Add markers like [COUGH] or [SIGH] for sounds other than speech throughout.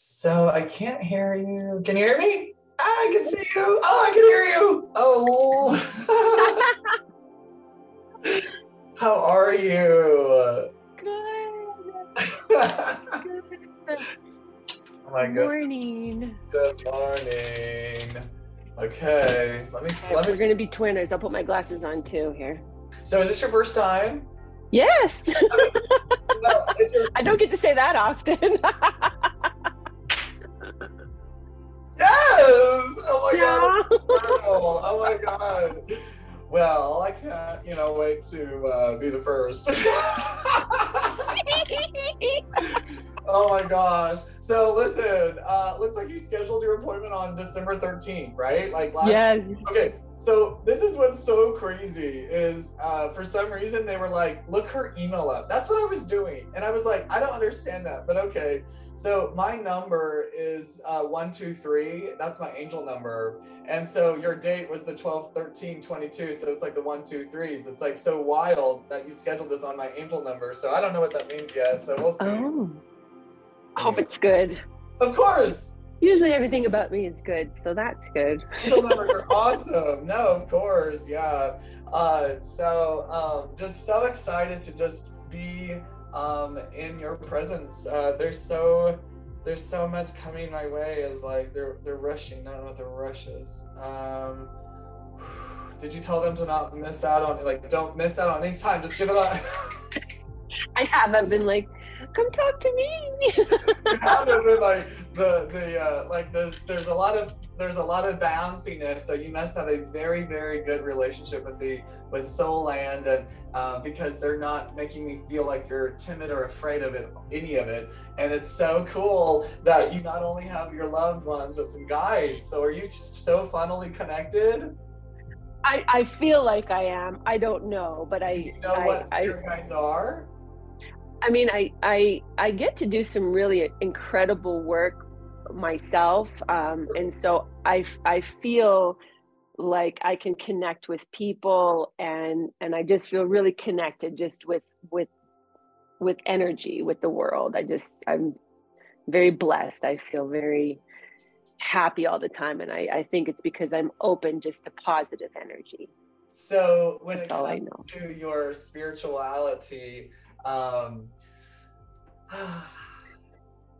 So I can't hear you. Can you hear me? I can see you. Oh, I can hear you. Oh. [LAUGHS] How are you? Good. [LAUGHS] oh my Good god. morning. Good morning. Okay, let me Okay, let we're me. gonna be twinners. I'll put my glasses on too here. So is this your first time? Yes. No, [LAUGHS] your I don't get to say that often. Oh my god. Yeah. Wow. Oh my god. Well, I can't, you know, wait to uh, be the first. [LAUGHS] oh my gosh. So listen, uh, looks like you scheduled your appointment on December 13th, right? Like last yes. Okay, so this is what's so crazy is uh, for some reason they were like, look her email up. That's what I was doing. And I was like, I don't understand that, but okay. So my number is uh, 123. That's my angel number. And so your date was the 12, 13, 22. So it's like the one, two, threes. It's like so wild that you scheduled this on my angel number. So I don't know what that means yet. So we'll see. Oh. I hope it's good. Of course. Usually everything about me is good, so that's good. Angel numbers are awesome. No, of course, yeah. Uh, so um, just so excited to just be um, in your presence. Uh, there's so there's so much coming my way. Is like they're they're rushing. I don't know what the rush is. Um, [SIGHS] did you tell them to not miss out on like don't miss out on any time? Just give it up. [LAUGHS] I have. I've been like, come talk to me. [LAUGHS] how does it like the the uh like there's there's a lot of there's a lot of bounciness so you must have a very very good relationship with the with soul land and uh, because they're not making me feel like you're timid or afraid of it any of it and it's so cool that you not only have your loved ones but some guides so are you just so funnily connected I, I feel like I am. I don't know, but I Do you know I, what I, your guides are I mean, I, I, I get to do some really incredible work myself, um, and so I, I feel like I can connect with people, and and I just feel really connected, just with with with energy, with the world. I just I'm very blessed. I feel very happy all the time, and I, I think it's because I'm open just to positive energy. So when That's it all I comes to your spirituality, um, [SIGHS]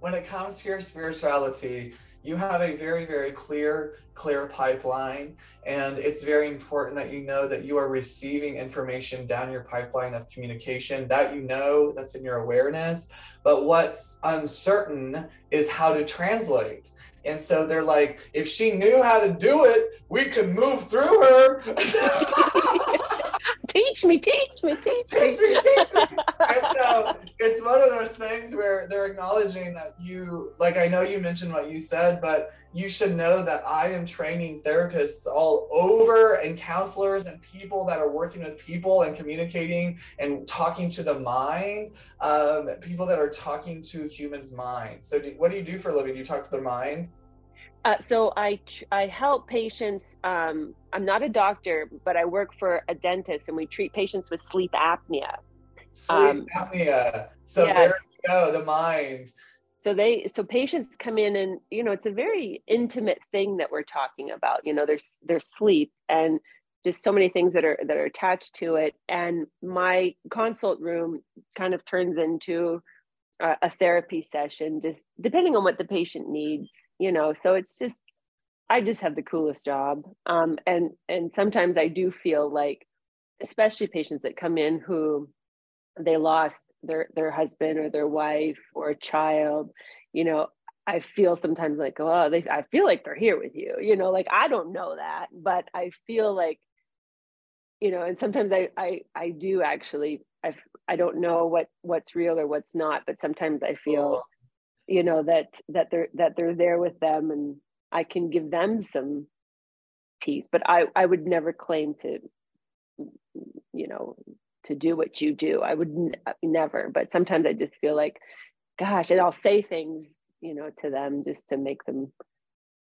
when it comes to your spirituality, you have a very, very clear, clear pipeline. And it's very important that you know that you are receiving information down your pipeline of communication that you know that's in your awareness. But what's uncertain is how to translate. And so they're like, if she knew how to do it, we could move through her. [LAUGHS] teach me, teach me, teach me. Teach me, teach me. [LAUGHS] and so it's one of those things where they're acknowledging that you like i know you mentioned what you said but you should know that i am training therapists all over and counselors and people that are working with people and communicating and talking to the mind um, people that are talking to humans mind so do, what do you do for a living do you talk to their mind Uh, so I I help patients. Um, I'm not a doctor, but I work for a dentist, and we treat patients with sleep apnea. sleep Um, apnea so yes. there you go the mind So they so patients come in, and you know it's a very intimate thing that we're talking about. You know, there's there's sleep and just so many things that are that are attached to it. And my consult room kind of turns into a, a therapy session, just depending on what the patient needs. You know, so it's just I just have the coolest job. Um, and and sometimes I do feel like, especially patients that come in who they lost their their husband or their wife or a child, you know, I feel sometimes like, oh, they I feel like they're here with you. You know, like I don't know that, but I feel like, you know, and sometimes I I I do actually I I don't know what what's real or what's not, but sometimes I feel you know that that they're that they're there with them and i can give them some peace but i i would never claim to you know to do what you do i would n- uh, never but sometimes i just feel like gosh and i'll say things you know to them just to make them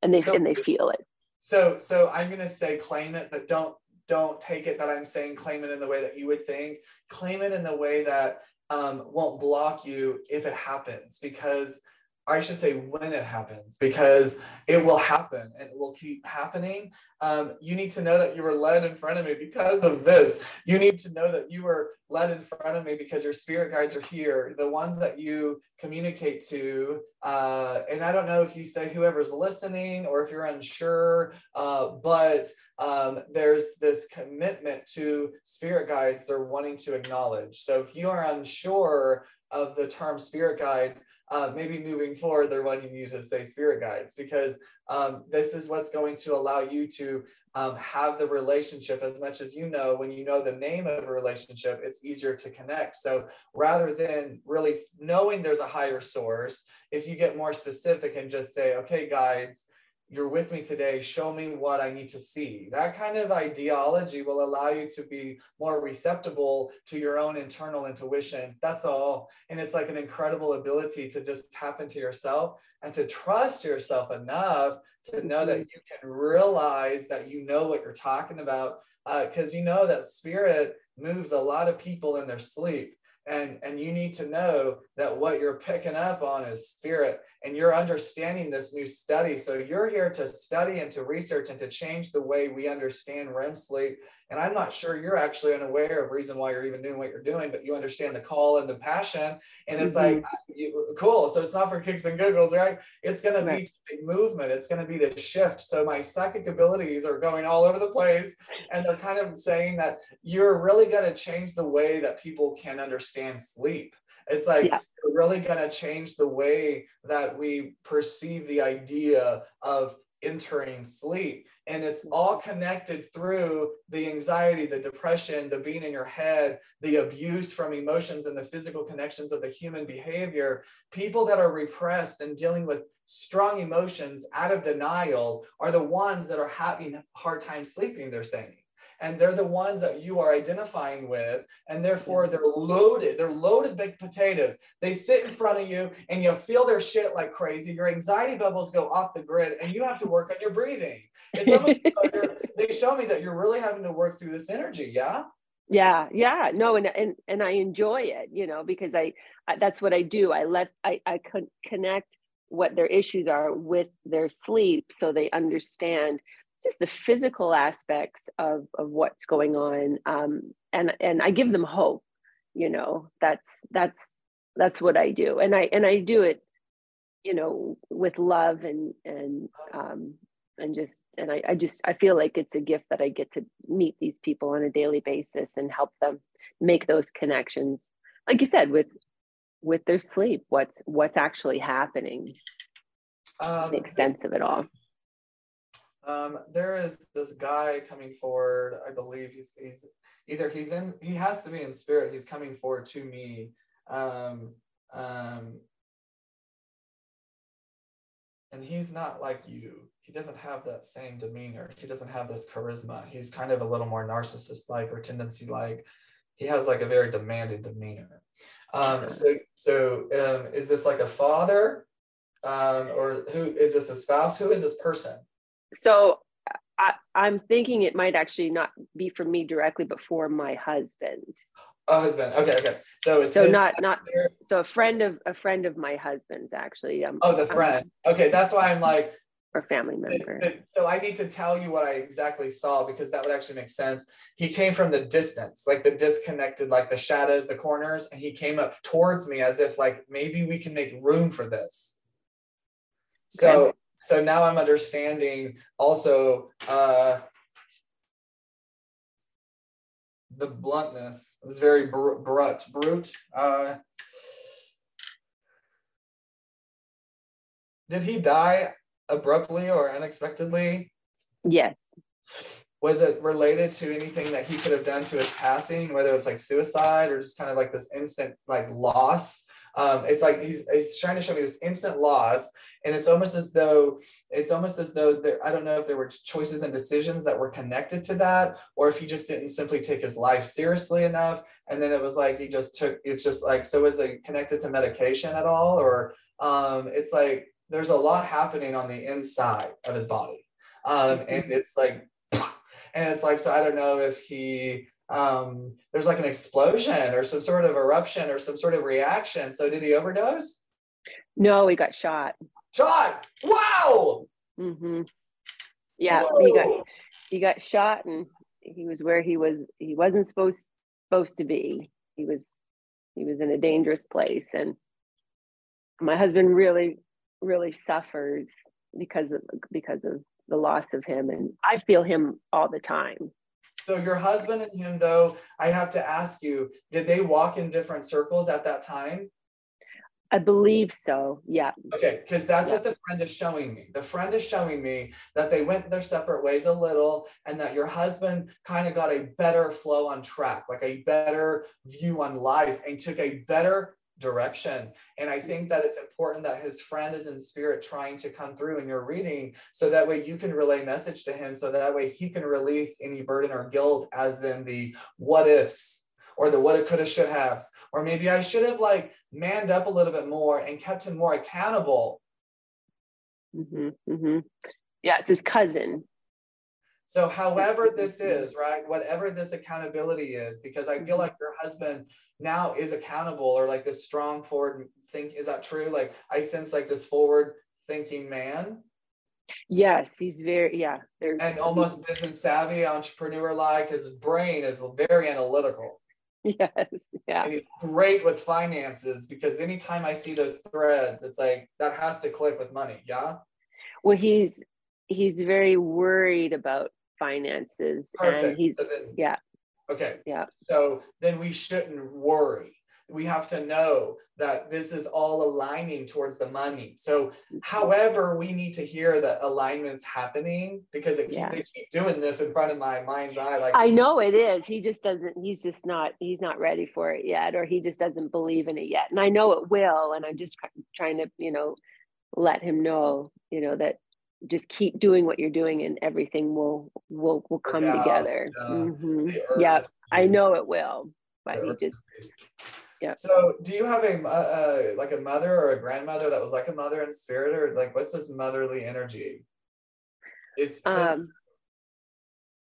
and they So- and they feel it So so I'm gonna say claim it, but don't don't take it that I'm saying claim it in the way that you would think. Claim it in the way that um, won't block you if it happens, because I should say when it happens, because it will happen and it will keep happening. Um, you need to know that you were led in front of me because of this. You need to know that you were led in front of me because your spirit guides are here, the ones that you communicate to. Uh, and I don't know if you say whoever's listening or if you're unsure, uh, but um, there's this commitment to spirit guides they're wanting to acknowledge. So if you are unsure of the term spirit guides, uh, maybe moving forward, they're wanting you to say spirit guides because um, this is what's going to allow you to um, have the relationship as much as you know. When you know the name of a relationship, it's easier to connect. So rather than really knowing there's a higher source, if you get more specific and just say, okay, guides, you're with me today show me what i need to see. That kind of ideology will allow you to be more receptible to your own internal intuition. That's all. And it's like an incredible ability to just tap into yourself and to trust yourself enough to know that you can realize that you know what you're talking about because uh, you know that spirit moves a lot of people in their sleep. And and you need to know that what you're picking up on is spirit and you're understanding this new study. So you're here to study and to research and to change the way we understand rem sleep. And i'm not sure you're actually unaware of reason why you're even doing what you're doing but you understand the call and the passion. And it's mm-hmm. like you, cool. So it's not for kicks and giggles right? It's going right. to be movement. It's going to be to shift. So my psychic abilities are going all over the place. And they're kind of saying that you're really going to change the way that people can understand sleep it's like yeah. really going to change the way that we perceive the idea of entering sleep. And it's mm-hmm. all connected through the anxiety the depression the being in your head the abuse from emotions and the physical connections of the human behavior. People that are repressed and dealing with strong emotions out of denial are the ones that are having a hard time sleeping they're saying and they're the ones that you are identifying with and therefore mm-hmm. they're loaded they're loaded big potatoes. They sit in front of you and you feel their shit like crazy. Your anxiety bubbles go off the grid and you have to work on your breathing. It's almost like [LAUGHS] they show me that you're really having to work through this energy yeah? Yeah yeah. No and and, and i enjoy it you know because I, I that's what i do. I let i i connect what their issues are with their sleep so they understand just the physical aspects of of what's going on um, and and i give them hope you know that's that's that's what i do. And i and i do it you know with love and and um and just and I, I just i feel like it's a gift that i get to meet these people on a daily basis and help them make those connections like you said with with their sleep what's what's actually happening. Um, make sense of it all um, there is this guy coming forward. I believe he's he's either he's in he has to be in spirit. He's coming forward to me. Um, um, and he's not like you. He doesn't have that same demeanor. He doesn't have this charisma. He's kind of a little more narcissist like or tendency like. He has like a very demanding demeanor. Um, so so um, is this like a father? Um, or who is this a spouse? Who is this person? So I, I'm thinking it might actually not be for me directly, but for my husband. A husband. Okay, okay. So so not not so a friend of a friend of my husband's actually. Um, oh, the friend. Okay, that's why I'm like or family member. So I need to tell you what I exactly saw because that would actually make sense. He came from the distance, like the disconnected, like the shadows, the corners, and he came up towards me as if like maybe we can make room for this. So okay so now I'm understanding also uh, the bluntness. It's very br- brut, brute. Uh, did he die abruptly or unexpectedly? Yes. Was it related to anything that he could have done to his passing, whether it's like suicide or just kind of like this instant like loss? Um, it's like he's, he's trying to show me this instant loss and it's almost as though it's almost as though there i don't know if there were choices and decisions that were connected to that or if he just didn't simply take his life seriously enough and then it was like he just took it's just like so is it connected to medication at all or um it's like there's a lot happening on the inside of his body um and mm-hmm. it's like and it's like so i don't know if he um there's like an explosion or some sort of eruption or some sort of reaction so did he overdose No, he got shot. Shot. Wow. Mm-hmm. Yeah, Whoa. he got he got shot, and he was where he was. He wasn't supposed supposed to be. He was he was in a dangerous place, and my husband really really suffers because of because of the loss of him, and I feel him all the time. So your husband and him, though, I have to ask you, did they walk in different circles at that time? I believe so. Yeah. Okay, because that's yeah. what the friend is showing me. The friend is showing me that they went their separate ways a little and that your husband kind of got a better flow on track, like a better view on life and took a better direction. And I think that it's important that his friend is in spirit trying to come through in your reading so that way you can relay message to him so that way he can release any burden or guilt as in the what ifs or the what it coulda, should have Or maybe I should have like manned up a little bit more and kept him more accountable. Mm-hmm, mm-hmm. Yeah, it's his cousin. So, however this is, right, whatever this accountability is, because I feel mm-hmm. like your husband now is accountable or like this strong forward think, is that true? Like, I sense like this forward thinking man. Yes, he's very, yeah. There's, and almost business savvy, entrepreneur like. His brain is very analytical. [LAUGHS] Yes. Yeah. And he's great with finances because anytime I see those threads, it's like that has to click with money. Yeah. Well, he's he's very worried about finances. Perfect. And he's so then, yeah. Okay. Yeah. So then we shouldn't worry we have to know that this is all aligning towards the money. So, however, we need to hear that alignment's happening because it yeah. they keep doing this in front of my mind's eye. Like I know it is. He just doesn't. He's just not. He's not ready for it yet, or he just doesn't believe in it yet. And I know it will. And I'm just trying to, you know, let him know, you know, that just keep doing what you're doing, and everything will will will come yeah, together. Yeah, mm-hmm. yeah I know it will. But he just yeah. So, do you have a uh, like a mother or a grandmother that was like a mother in spirit, or like what's this motherly energy? Is um,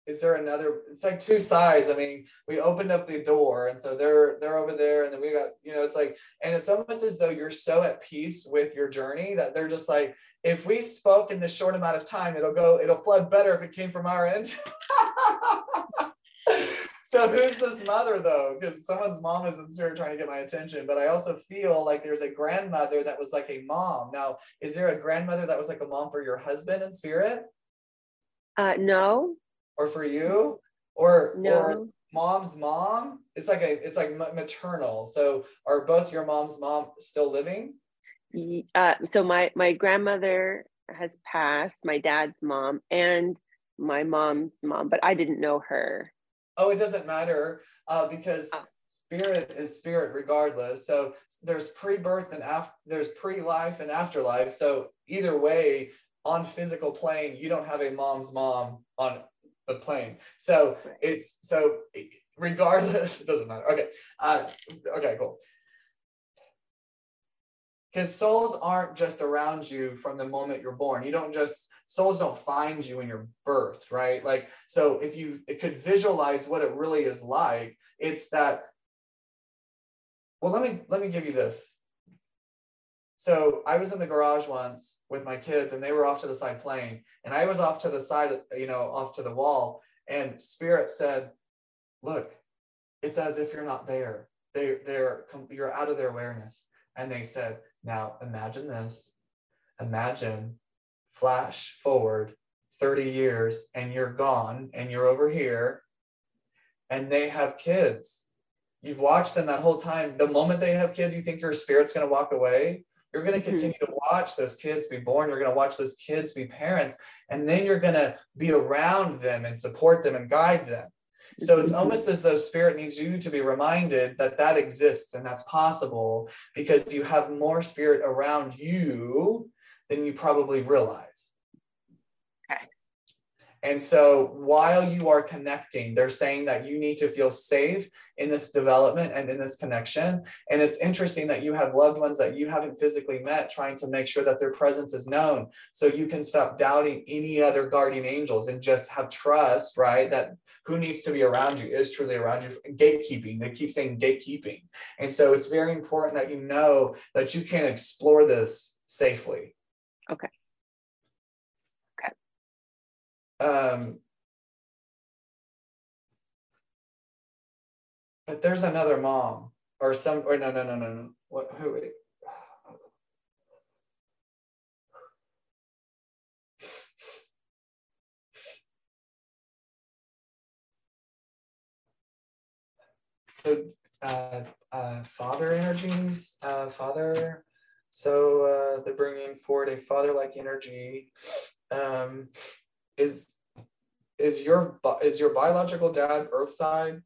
is, is there another? It's like two sides. I mean, we opened up the door, and so they're they're over there, and then we got you know, it's like, and it's almost as though you're so at peace with your journey that they're just like, if we spoke in this short amount of time, it'll go, it'll flood better if it came from our end. [LAUGHS] so who's this mother though? Because someone's mom is in trying to get my attention, but I also feel like there's a grandmother that was like a mom. Now, is there a grandmother that was like a mom for your husband in spirit? Uh, no. Or for you? Or no. or mom's mom? It's like a it's like maternal. So are both your mom's mom still living? Uh, so my my grandmother has passed, my dad's mom, and my mom's mom, but I didn't know her. Oh, it doesn't matter uh, because oh. spirit is spirit regardless. So there's pre-birth and after there's pre-life and afterlife. So either way, on physical plane, you don't have a mom's mom on the plane. So it's so regardless, it [LAUGHS] doesn't matter. Okay. Uh, okay, cool because souls aren't just around you from the moment you're born. You don't just souls don't find you in your birth right? Like so if you could visualize what it really is like it's that well let me let me give you this. So i was in the garage once with my kids and they were off to the side playing and i was off to the side you know off to the wall and spirit said look it's as if you're not there. They they're you're out of their awareness. And they said now imagine this. Imagine flash forward 30 years and you're gone and you're over here and they have kids. You've watched them that whole time. The moment they have kids, you think your spirit's going to walk away. You're going to mm-hmm. continue to watch those kids be born. You're going to watch those kids be parents. And then you're going to be around them and support them and guide them. So it's almost as though spirit needs you to be reminded that that exists and that's possible because you have more spirit around you than you probably realize. Okay. And so while you are connecting, they're saying that you need to feel safe in this development and in this connection. And it's interesting that you have loved ones that you haven't physically met trying to make sure that their presence is known. So you can stop doubting any other guardian angels and just have trust, right? That who needs to be around you is truly around you. Gatekeeping, they keep saying gatekeeping. And so it's very important that you know that you can explore this safely. Okay. Okay. Um, but there's another mom or some or no no no no no what who so uh, uh, father energies uh, father. So uh, they're bringing forward a father like energy um, is is your is your biological dad earth side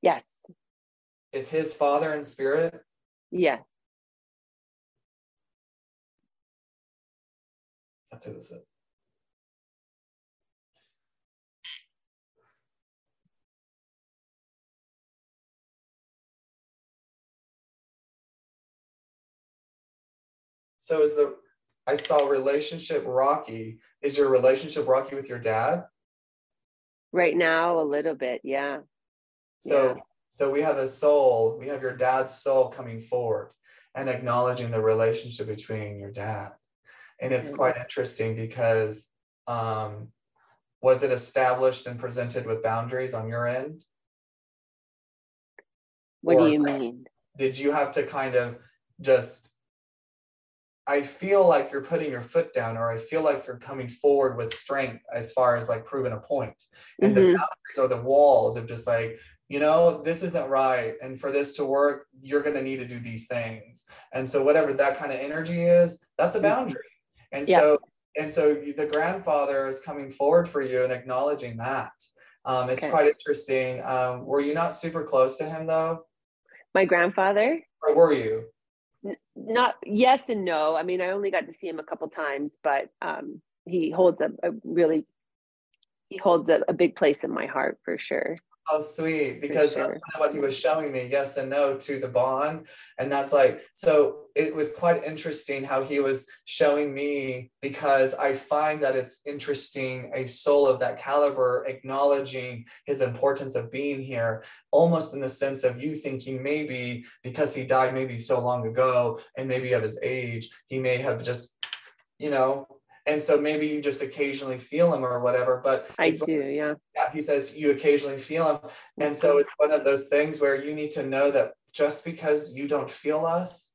yes. Is his father in spirit? Yes. That's who this is so is the I saw relationship rocky. Is your relationship rocky with your dad? Right now, a little bit, yeah. So, yeah. so we have a soul. We have your dad's soul coming forward and acknowledging the relationship between your dad, and it's mm-hmm. quite interesting because um, was it established and presented with boundaries on your end? What or do you mean? Did you have to kind of just I feel like you're putting your foot down, or I feel like you're coming forward with strength as far as like proving a point. And mm-hmm. the boundaries are the walls of just like, you know, this isn't right. And for this to work, you're going to need to do these things. And so, whatever that kind of energy is, that's a mm-hmm. boundary. And yeah. so, and so the grandfather is coming forward for you and acknowledging that. Um, it's okay. quite interesting. Um, were you not super close to him though? My grandfather? Or were you? Not yes and no. I mean, I only got to see him a couple times, but um, he holds a, a really he holds a, a, big place in my heart for sure. Oh, sweet. Because sure. that's kind of what he was showing me yes and no to the bond. And that's like, so it was quite interesting how he was showing me because I find that it's interesting a soul of that caliber acknowledging his importance of being here, almost in the sense of you thinking maybe because he died maybe so long ago and maybe of his age, he may have just, you know, and so maybe you just occasionally feel him or whatever but i do yeah. Yeah he says you occasionally feel him. And so it's one of those things where you need to know that just because you don't feel us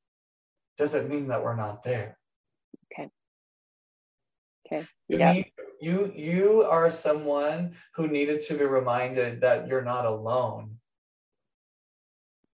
doesn't mean that we're not there. Okay. Okay. You yeah. need, you you are someone who needed to be reminded that you're not alone.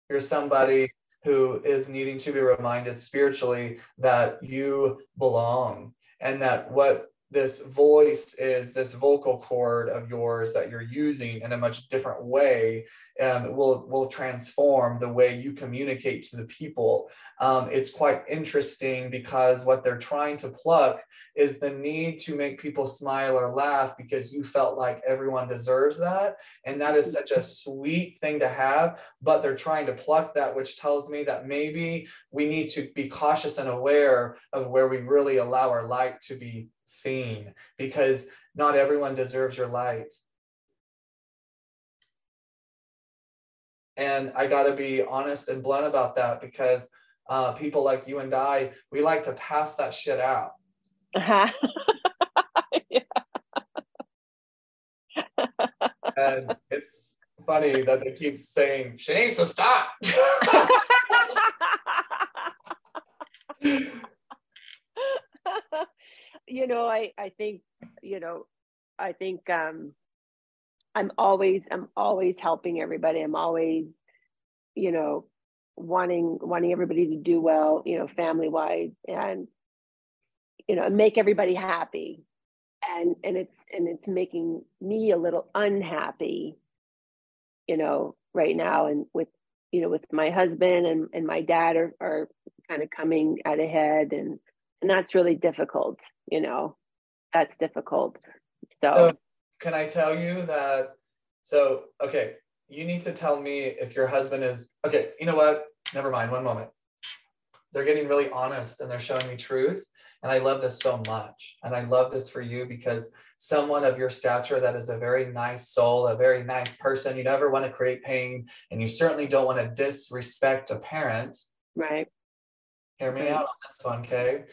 You're somebody who is needing to be reminded spiritually that you belong and that what this voice is this vocal cord of yours that you're using in a much different way um, will will transform the way you communicate to the people. Um, it's quite interesting because what they're trying to pluck is the need to make people smile or laugh because you felt like everyone deserves that. And that is such a sweet thing to have but they're trying to pluck that which tells me that maybe we need to be cautious and aware of where we really allow our light to be seen because not everyone deserves your light. And I got to be honest and blunt about that because uh, people like you and I, we like to pass that shit out. Uh-huh. [LAUGHS] and it's funny that they keep saying, she needs to stop. [LAUGHS] [LAUGHS] you know, I I think you know, I think um, I'm always I'm always helping everybody. I'm always, you know, wanting wanting everybody to do well, you know, family wise, and you know, make everybody happy. And and it's and it's making me a little unhappy, you know, right now. And with you know, with my husband and and my dad are are kind of coming at a head and and that's really difficult you know that's difficult So, So, can I tell you that? So, okay, you need to tell me if your husband is okay. You know what? Never mind. One moment. They're getting really honest and they're showing me truth. And I love this so much. And I love this for you because someone of your stature that is a very nice soul, a very nice person, you never want to create pain, and you certainly don't want to disrespect a parent. right. Hear me out on this one, okay?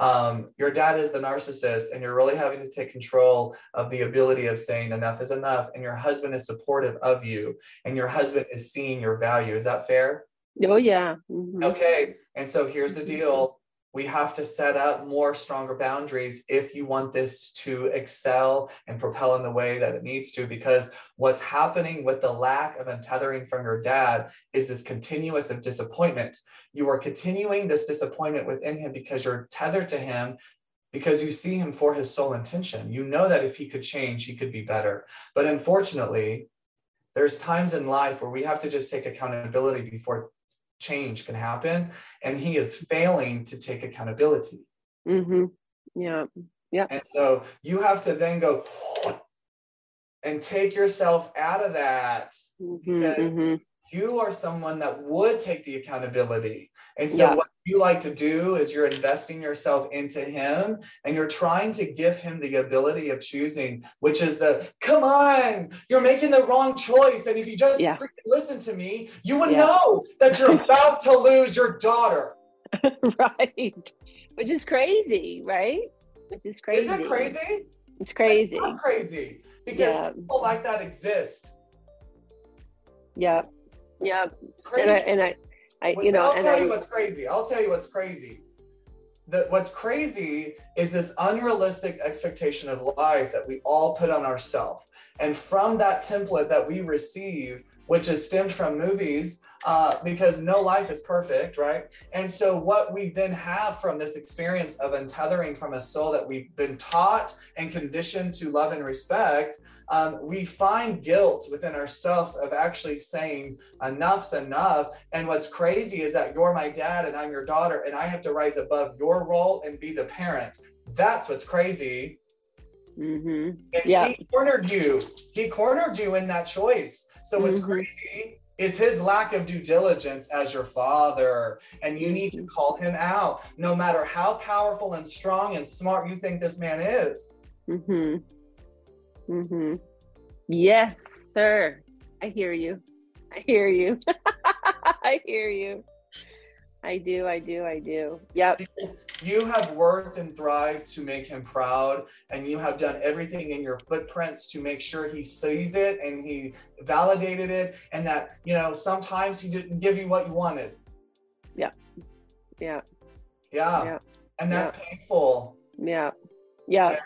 Um, your dad is the narcissist, and you're really having to take control of the ability of saying enough is enough. And your husband is supportive of you, and your husband is seeing your value. Is that fair? Oh, yeah. Mhm. Okay. And so here's the deal we have to set up more stronger boundaries if you want this to excel and propel in the way that it needs to because what's happening with the lack of untethering from your dad is this continuous of disappointment. You are continuing this disappointment within him because you're tethered to him because you see him for his sole intention. You know that if he could change he could be better. But unfortunately there's times in life where we have to just take accountability before change can happen and he is failing to take accountability Mhm. Yeah. and so you have to then go and take yourself out of that Mhm, Because- mhm. you are someone that would take the accountability and so Yeah. what you like to do is you're investing yourself into him and you're trying to give him the ability of choosing which is the come on you're making the wrong choice and if you just Yeah. listen to me you would Yeah. know that you're [LAUGHS] about to lose your daughter [LAUGHS] right. Which is crazy, right? Which is crazy. Is that crazy? It's It's crazy. not crazy because Yeah. people like that exist. Yeah. Yeah. Crazy. And I, and I, I you know, I'll and tell I, you what's crazy. I'll tell you what's crazy. The, what's crazy is this unrealistic expectation of life that we all put on ourselves. And from that template that we receive, which is stemmed from movies, uh, because no life is perfect, right? And so, what we then have from this experience of untethering from a soul that we've been taught and conditioned to love and respect, um, we find guilt within ourselves of actually saying, enough's enough. And what's crazy is that you're my dad and I'm your daughter, and I have to rise above your role and be the parent. That's what's crazy. hmm And Yeah. he cornered you. He cornered you in that choice. So what's Mhm. crazy is his lack of due diligence as your father. And you need to call him out, no matter how powerful and strong and smart you think this man is. hmm hmm Yes, sir. I hear you. I hear you. [LAUGHS] I hear you. I do. I do. I do. Yep. You have worked and thrived to make him proud, and you have done everything in your footprints to make sure he sees it and he validated it, and that, you know, sometimes he didn't give you what you wanted. Yeah. Yeah. Yeah. And that's painful. Yeah. Yeah.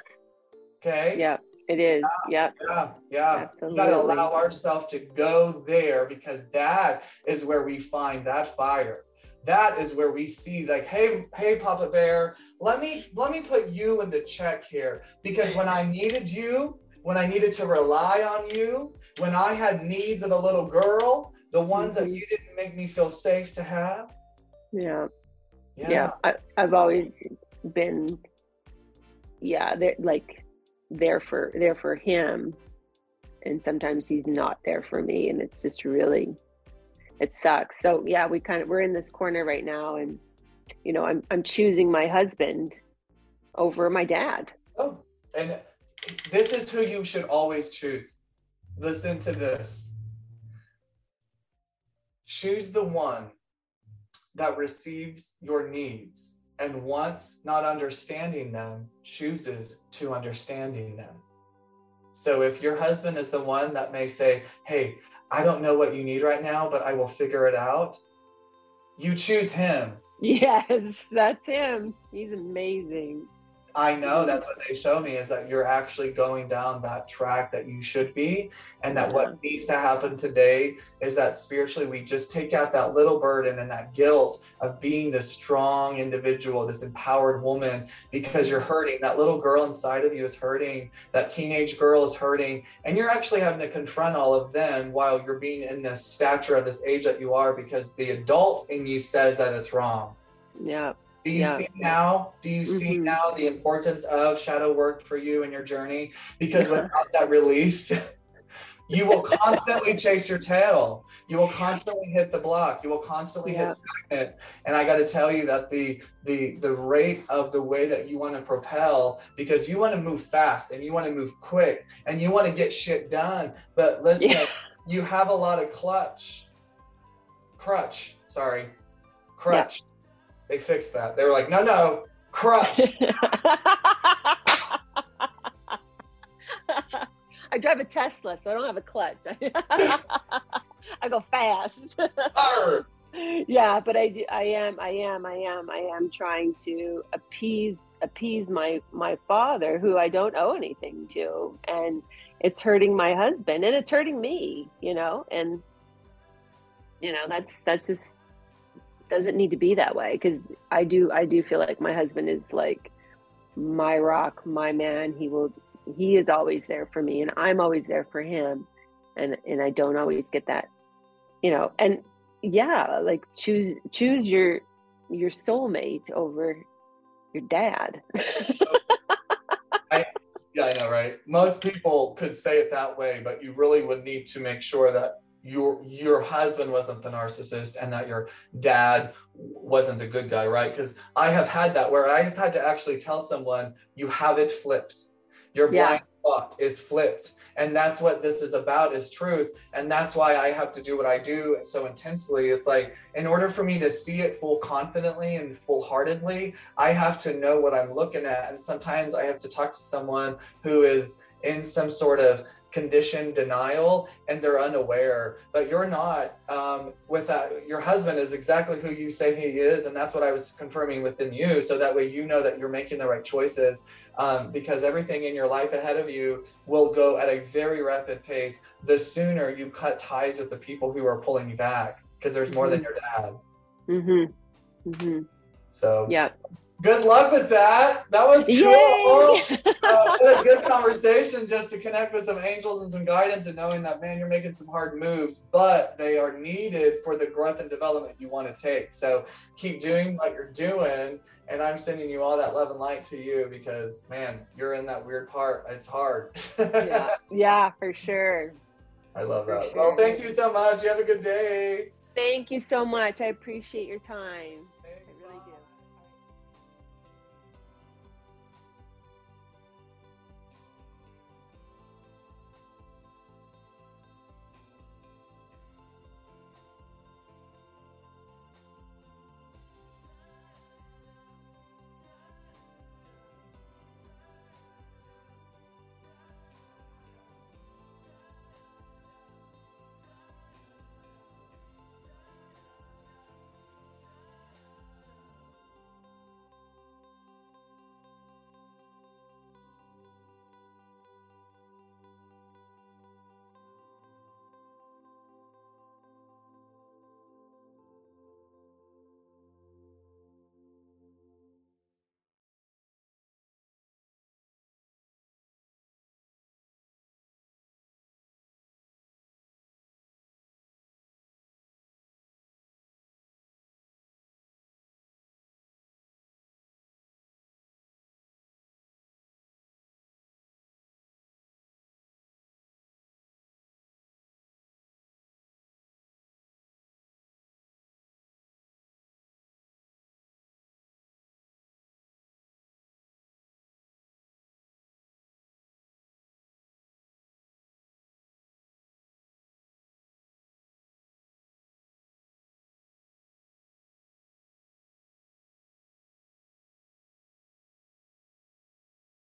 Okay. Yeah. It is. Yep. Yeah, yeah. We Absolutely. gotta allow ourselves to go there because that is where we find that fire. That is where we see, like, hey, hey, Papa Bear, let me let me put you into check here. Because when I needed you, when I needed to rely on you, when I had needs of a little girl, the ones that Mhm. you didn't make me feel safe to have. Yeah. Yeah. Yeah. I, I've always been, yeah, they're like there for there for him, and sometimes he's not there for me, and it's just really, it sucks. So yeah, we kind of we're in this corner right now, and you know, I'm I'm choosing my husband over my dad. Oh, and this is who you should always choose. Listen to this. Choose the one that receives your needs and once not understanding them, chooses to understanding them. So if your husband is the one that may say, Hey, I don't know what you need right now, but I will figure it out, you choose him. Yes, [LAUGHS] that's him. He's amazing. I know that's what they show me is that you're actually going down that track that you should be. And that what needs to happen today is that spiritually we just take out that little burden and that guilt of being this strong individual, this empowered woman, because you're hurting. That little girl inside of you is hurting. That teenage girl is hurting. And you're actually having to confront all of them while you're being in this stature of this age that you are because the adult in you says that it's wrong. Yeah. Do you Yeah. see now? Do you see Mhm. now the importance of shadow work for you and your journey? Because without that release, [LAUGHS] you will constantly chase your tail. You will constantly hit the block. You will constantly Yeah. hit stagnant. And I got to tell you that the the the rate of the way that you want to propel, because you want to move fast and you want to move quick and you want to get shit done. But listen, Yeah. you have a lot of clutch, crutch. Sorry, crutch. They fixed that. They were like, no, no, crutch. [LAUGHS] I drive a Tesla, so I don't have a clutch. [LAUGHS] I go fast. [LAUGHS] Yeah, but I do, I am I am I am I am trying to appease appease my my father who I don't owe anything to and it's hurting my husband and it's hurting me, you know, and you know, that's that's just doesn't need to be that way because I do I do feel like my husband is like my rock, my man. He will he is always there for me and I'm always there for him and and I don't always get that you know and yeah like choose choose your your soulmate over your dad [LAUGHS] Yeah, I know, right? Most people could say it that way, but you really would need to make sure that your your husband wasn't the narcissist and that your dad wasn't the good guy, right? Because I have had that where I have had to actually tell someone you have it flipped. Your Yeah. blind spot is flipped. And that's what this is about is truth. And that's why I have to do what I do so intensely. It's like in order for me to see it full confidently and full heartedly, I have to know what I'm looking at. And sometimes I have to talk to someone who is in some sort of conditioned denial and they're unaware. But you're not um, with that your husband is exactly who you say he is and that's what i was confirming within you. So that way you know that you're making the right choices um, because everything in your life ahead of you will go at a very rapid pace the sooner you cut ties with the people who are pulling you back because there's more than your dad. Mm-hmm. Mm-hmm. so yeah good luck with that. That was cool. Uh, [LAUGHS] what a good conversation just to connect with some angels and some guidance and knowing that man you're making some hard moves but they are needed for the growth and development you want to take. So keep doing what you're doing and i'm sending you all that love and light to you because man you're in that weird part. It's hard. Yeah [LAUGHS] yeah for sure. I love that. Sure. well thank you so much. You have a good day. Thank you so much. I appreciate your time